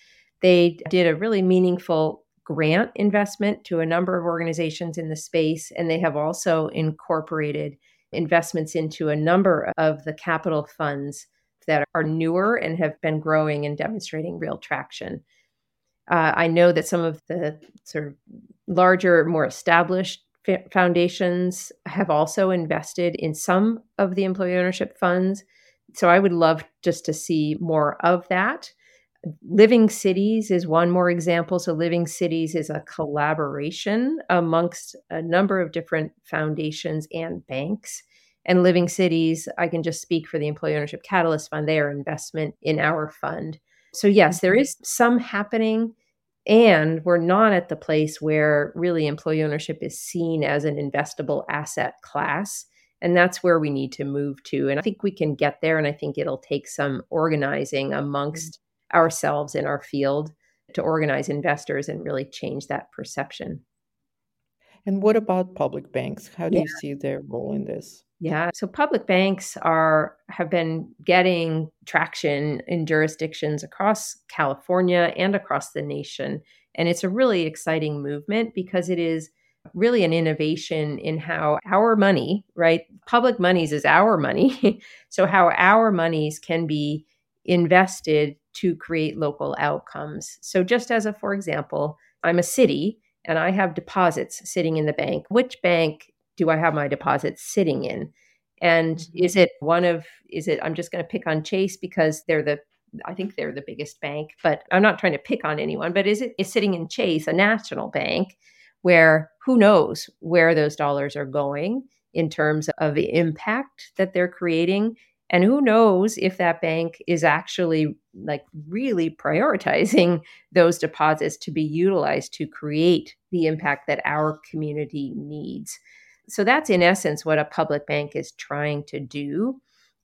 They did a really meaningful grant investment to a number of organizations in the space, and they have also incorporated investments into a number of the capital funds that are newer and have been growing and demonstrating real traction. Uh, I know that some of the sort of larger, more established foundations have also invested in some of the employee ownership funds. So I would love just to see more of that. Living Cities is one more example. So, Living Cities is a collaboration amongst a number of different foundations and banks. And Living Cities, I can just speak for the Employee Ownership Catalyst Fund, they are investment in our fund. So, yes, there is some happening. And we're not at the place where really employee ownership is seen as an investable asset class. And that's where we need to move to. And I think we can get there. And I think it'll take some organizing amongst mm-hmm. ourselves in our field to organize investors and really change that perception. And what about public banks? How do yeah. you see their role in this? Yeah, so public banks are have been getting traction in jurisdictions across California and across the nation, and it's a really exciting movement because it is really an innovation in how our money, right? Public monies is our money. so how our monies can be invested to create local outcomes. So, just as a for example, I'm a city and I have deposits sitting in the bank. Which bank do I have my deposits sitting in? And mm-hmm. is it one of, is it, I'm just going to pick on Chase because they're the, I think they're the biggest bank, but I'm not trying to pick on anyone, but is it is sitting in Chase, a national bank, where who knows where those dollars are going in terms of the impact that they're creating and who knows if that bank is actually like really prioritizing those deposits to be utilized to create the impact that our community needs. So that's in essence what a public bank is trying to do.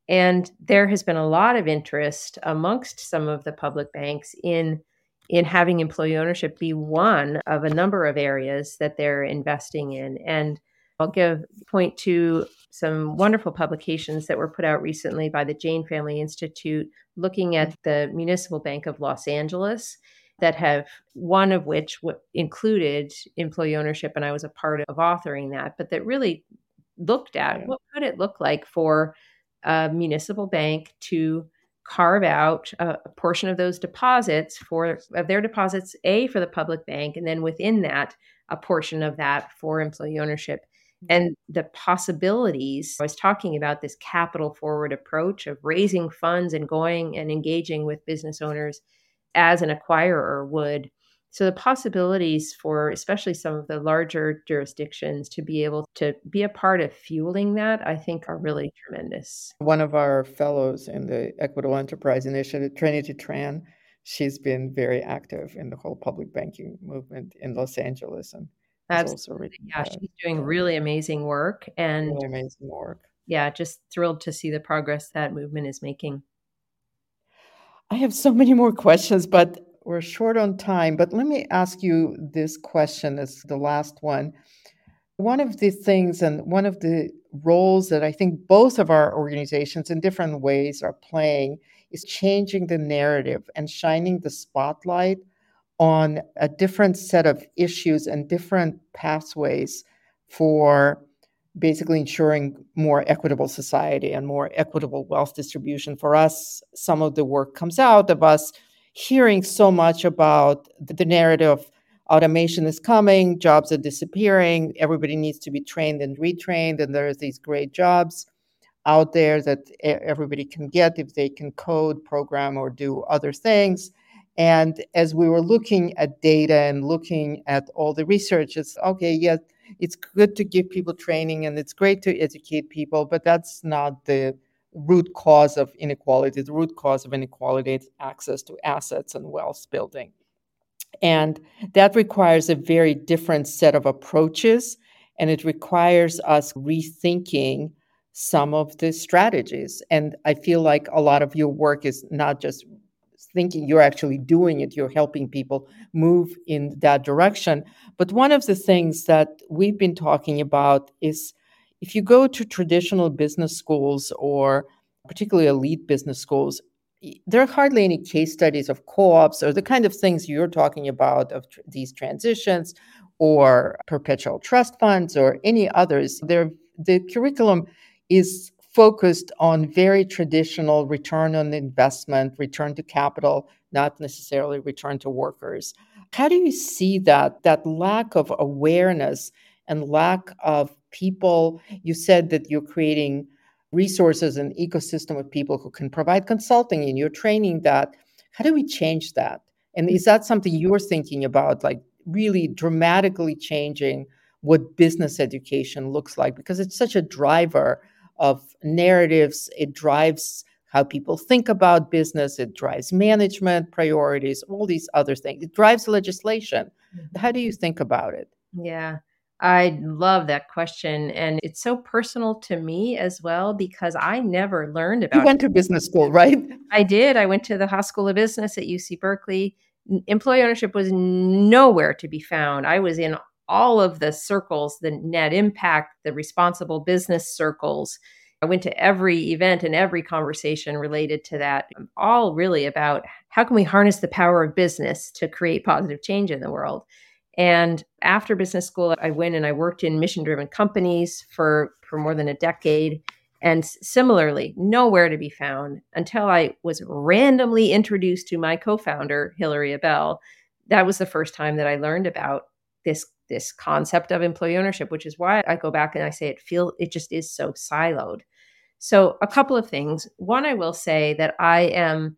And there has been a lot of interest amongst some of the public banks in in having employee ownership be one of a number of areas that they're investing in. And I'll give point to some wonderful publications that were put out recently by the Jain Family Institute looking at the Municipal Bank of Los Angeles that have one of which w- included employee ownership and I was a part of authoring that but that really looked at yeah. what could it look like for a municipal bank to carve out a, a portion of those deposits for of their deposits a for the public bank and then within that a portion of that for employee ownership mm-hmm. and the possibilities. I was talking about this capital forward approach of raising funds and going and engaging with business owners as an acquirer would. So the possibilities for especially some of the larger jurisdictions to be able to be a part of fueling that, I think are really tremendous. One of our fellows in the Equitable Enterprise Initiative, Trinity Tran, she's been very active in the whole public banking movement in Los Angeles and Absolutely. Yeah, she's doing really amazing work and really amazing work. Yeah, just thrilled to see the progress that movement is making. I have so many more questions, but we're short on time. But let me ask you this question as the last one. One of the things and one of the roles that I think both of our organizations in different ways are playing is changing the narrative and shining the spotlight on a different set of issues and different pathways for basically ensuring more equitable society and more equitable wealth distribution. For us, some of the work comes out of us hearing so much about the narrative automation is coming, jobs are disappearing, everybody needs to be trained and retrained, and there's these great jobs out there that everybody can get if they can code, program, or do other things And as we were looking at data and looking at all the research, it's okay, yeah, it's good to give people training and it's great to educate people, but that's not the root cause of inequality. The root cause of inequality is access to assets and wealth building. And that requires a very different set of approaches, and it requires us rethinking some of the strategies. And I feel like a lot of your work is not just thinking, you're actually doing it, you're helping people move in that direction. But one of the things that we've been talking about is if you go to traditional business schools or particularly elite business schools, there are hardly any case studies of co-ops or the kind of things you're talking about of tr- these transitions or perpetual trust funds or any others. There, the curriculum is focused on very traditional return on investment, return to capital, not necessarily return to workers. How do you see that that lack of awareness and lack of people? You said that you're creating resources and ecosystem of people who can provide consulting and you're training that. How do we change that? And is that something you're thinking about, like really dramatically changing what business education looks like? Because it's such a driver of narratives. It drives how people think about business. It drives management priorities, all these other things. It drives legislation. Mm-hmm. How do you think about it? Yeah. I love that question. And it's so personal to me as well because I never learned about You went to business school, right? I did. I went to the Haas School of Business at UC Berkeley. Employee ownership was nowhere to be found. I was in all of the circles, the net impact, the responsible business circles. I went to every event and every conversation related to that, all really about how can we harness the power of business to create positive change in the world. And after business school, I went and I worked in mission driven companies for, for more than a decade. And similarly, nowhere to be found until I was randomly introduced to my co founder, Hilary Abell. That was the first time that I learned about this this concept of employee ownership which is why i go back and i say it feel it just is so siloed so a couple of things one i will say that i am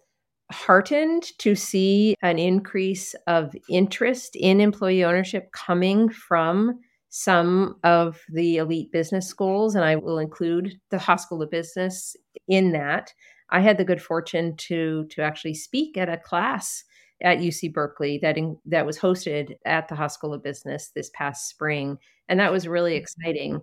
heartened to see an increase of interest in employee ownership coming from some of the elite business schools, and I will include the Haas School of Business in that. I had the good fortune to to actually speak at a class at UC Berkeley that in, that was hosted at the Haas School of Business this past spring, and that was really mm-hmm. exciting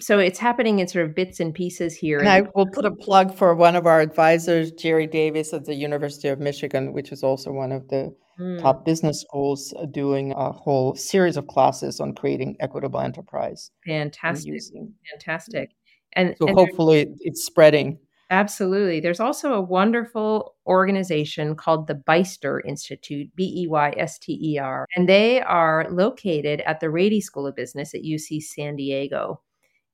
so it's happening in sort of bits and pieces here. And I will put a plug for one of our advisors, Jerry Davis at the University of Michigan, which is also one of the mm. top business schools, uh, doing a whole series of classes on creating equitable enterprise. Fantastic. Fantastic. And so and hopefully it's spreading. Absolutely. There's also a wonderful organization called the Beyster Institute, B E Y S T E R, and they are located at the Rady School of Business at UC San Diego.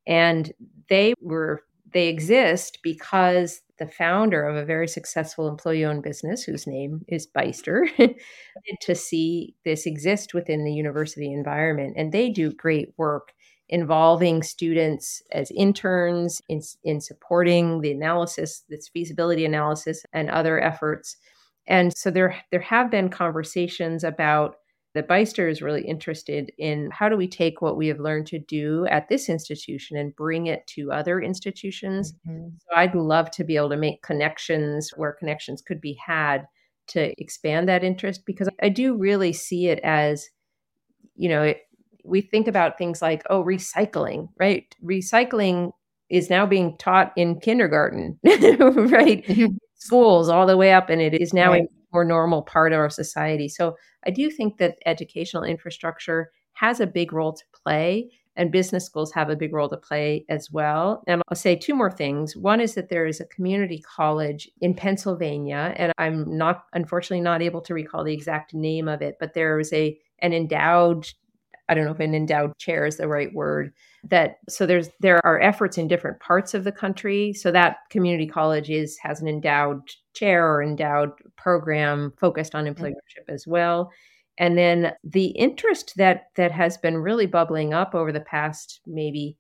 And they were they exist because the founder of a very successful employee owned business, whose name is Beyster, to see this exist within the university environment. And they do great work involving students as interns in, in supporting the analysis, this feasibility analysis, and other efforts. And so there, there have been conversations about that Beyster is really interested in how do we take what we have learned to do at this institution and bring it to other institutions. Mm-hmm. So I'd love to be able to make connections where connections could be had to expand that interest because I do really see it as, you know, it, we think about things like, oh, recycling, right? Recycling is now being taught in kindergarten, right? Schools all the way up, and it is now right. a more normal part of our society. So I do think that educational infrastructure has a big role to play and business schools have a big role to play as well. And I'll say two more things. One is that there is a community college in Pennsylvania, and I'm not, unfortunately, not able to recall the exact name of it, but there is a an endowed, I don't know if an endowed chair is the right word. That so there's there are efforts in different parts of the country. So that community college is has an endowed chair or endowed program focused on mm-hmm. employee ownership as well. And then the interest that that has been really bubbling up over the past maybe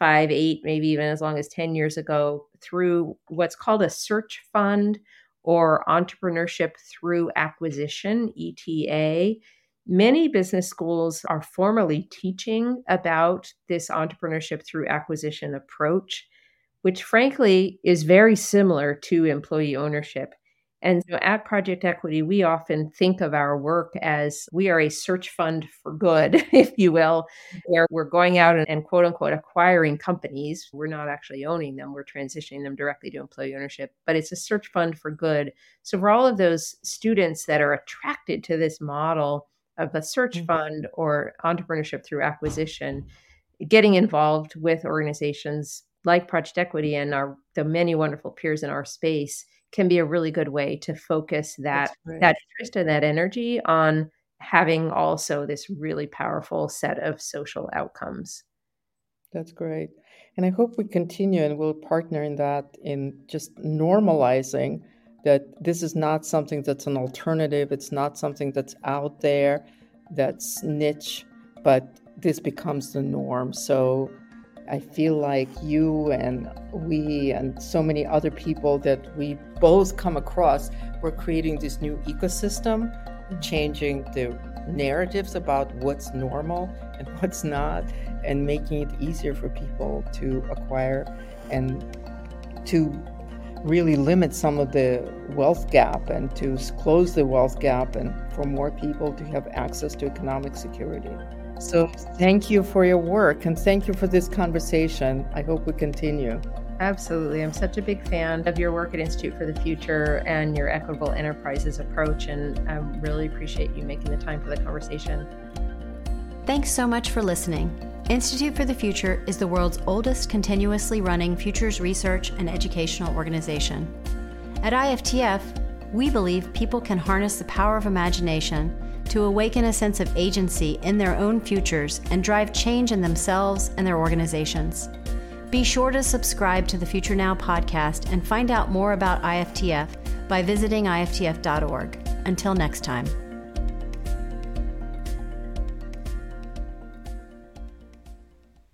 five, eight, maybe even as long as 10 years ago through what's called a search fund or entrepreneurship through acquisition, ETA. Many business schools are formally teaching about this entrepreneurship through acquisition approach, which frankly is very similar to employee ownership. And so at Project Equity, we often think of our work as we are a search fund for good, if you will, where we're going out and, and, quote unquote acquiring companies. We're not actually owning them, we're transitioning them directly to employee ownership, but it's a search fund for good. So for all of those students that are attracted to this model of a search mm-hmm. fund or entrepreneurship through acquisition, getting involved with organizations like Project Equity and our the many wonderful peers in our space can be a really good way to focus that that interest and that energy on having also this really powerful set of social outcomes. That's great. And I hope we continue and we'll partner in that in just normalizing that this is not something that's an alternative, it's not something that's out there, that's niche, but this becomes the norm. So I feel like you and we and so many other people that we both come across, we're creating this new ecosystem, mm-hmm. changing the narratives about what's normal and what's not, and making it easier for people to acquire and to really limit some of the wealth gap and to close the wealth gap and for more people to have access to economic security. So thank you for your work and thank you for this conversation. I hope we continue. Absolutely. I'm such a big fan of your work at Institute for the Future and your equitable enterprises approach. And I really appreciate you making the time for the conversation. Thanks so much for listening. Institute for the Future is the world's oldest continuously running futures research and educational organization. At IFTF, we believe people can harness the power of imagination to awaken a sense of agency in their own futures and drive change in themselves and their organizations. Be sure to subscribe to the Future Now podcast and find out more about IFTF by visiting IFTF.org. Until next time.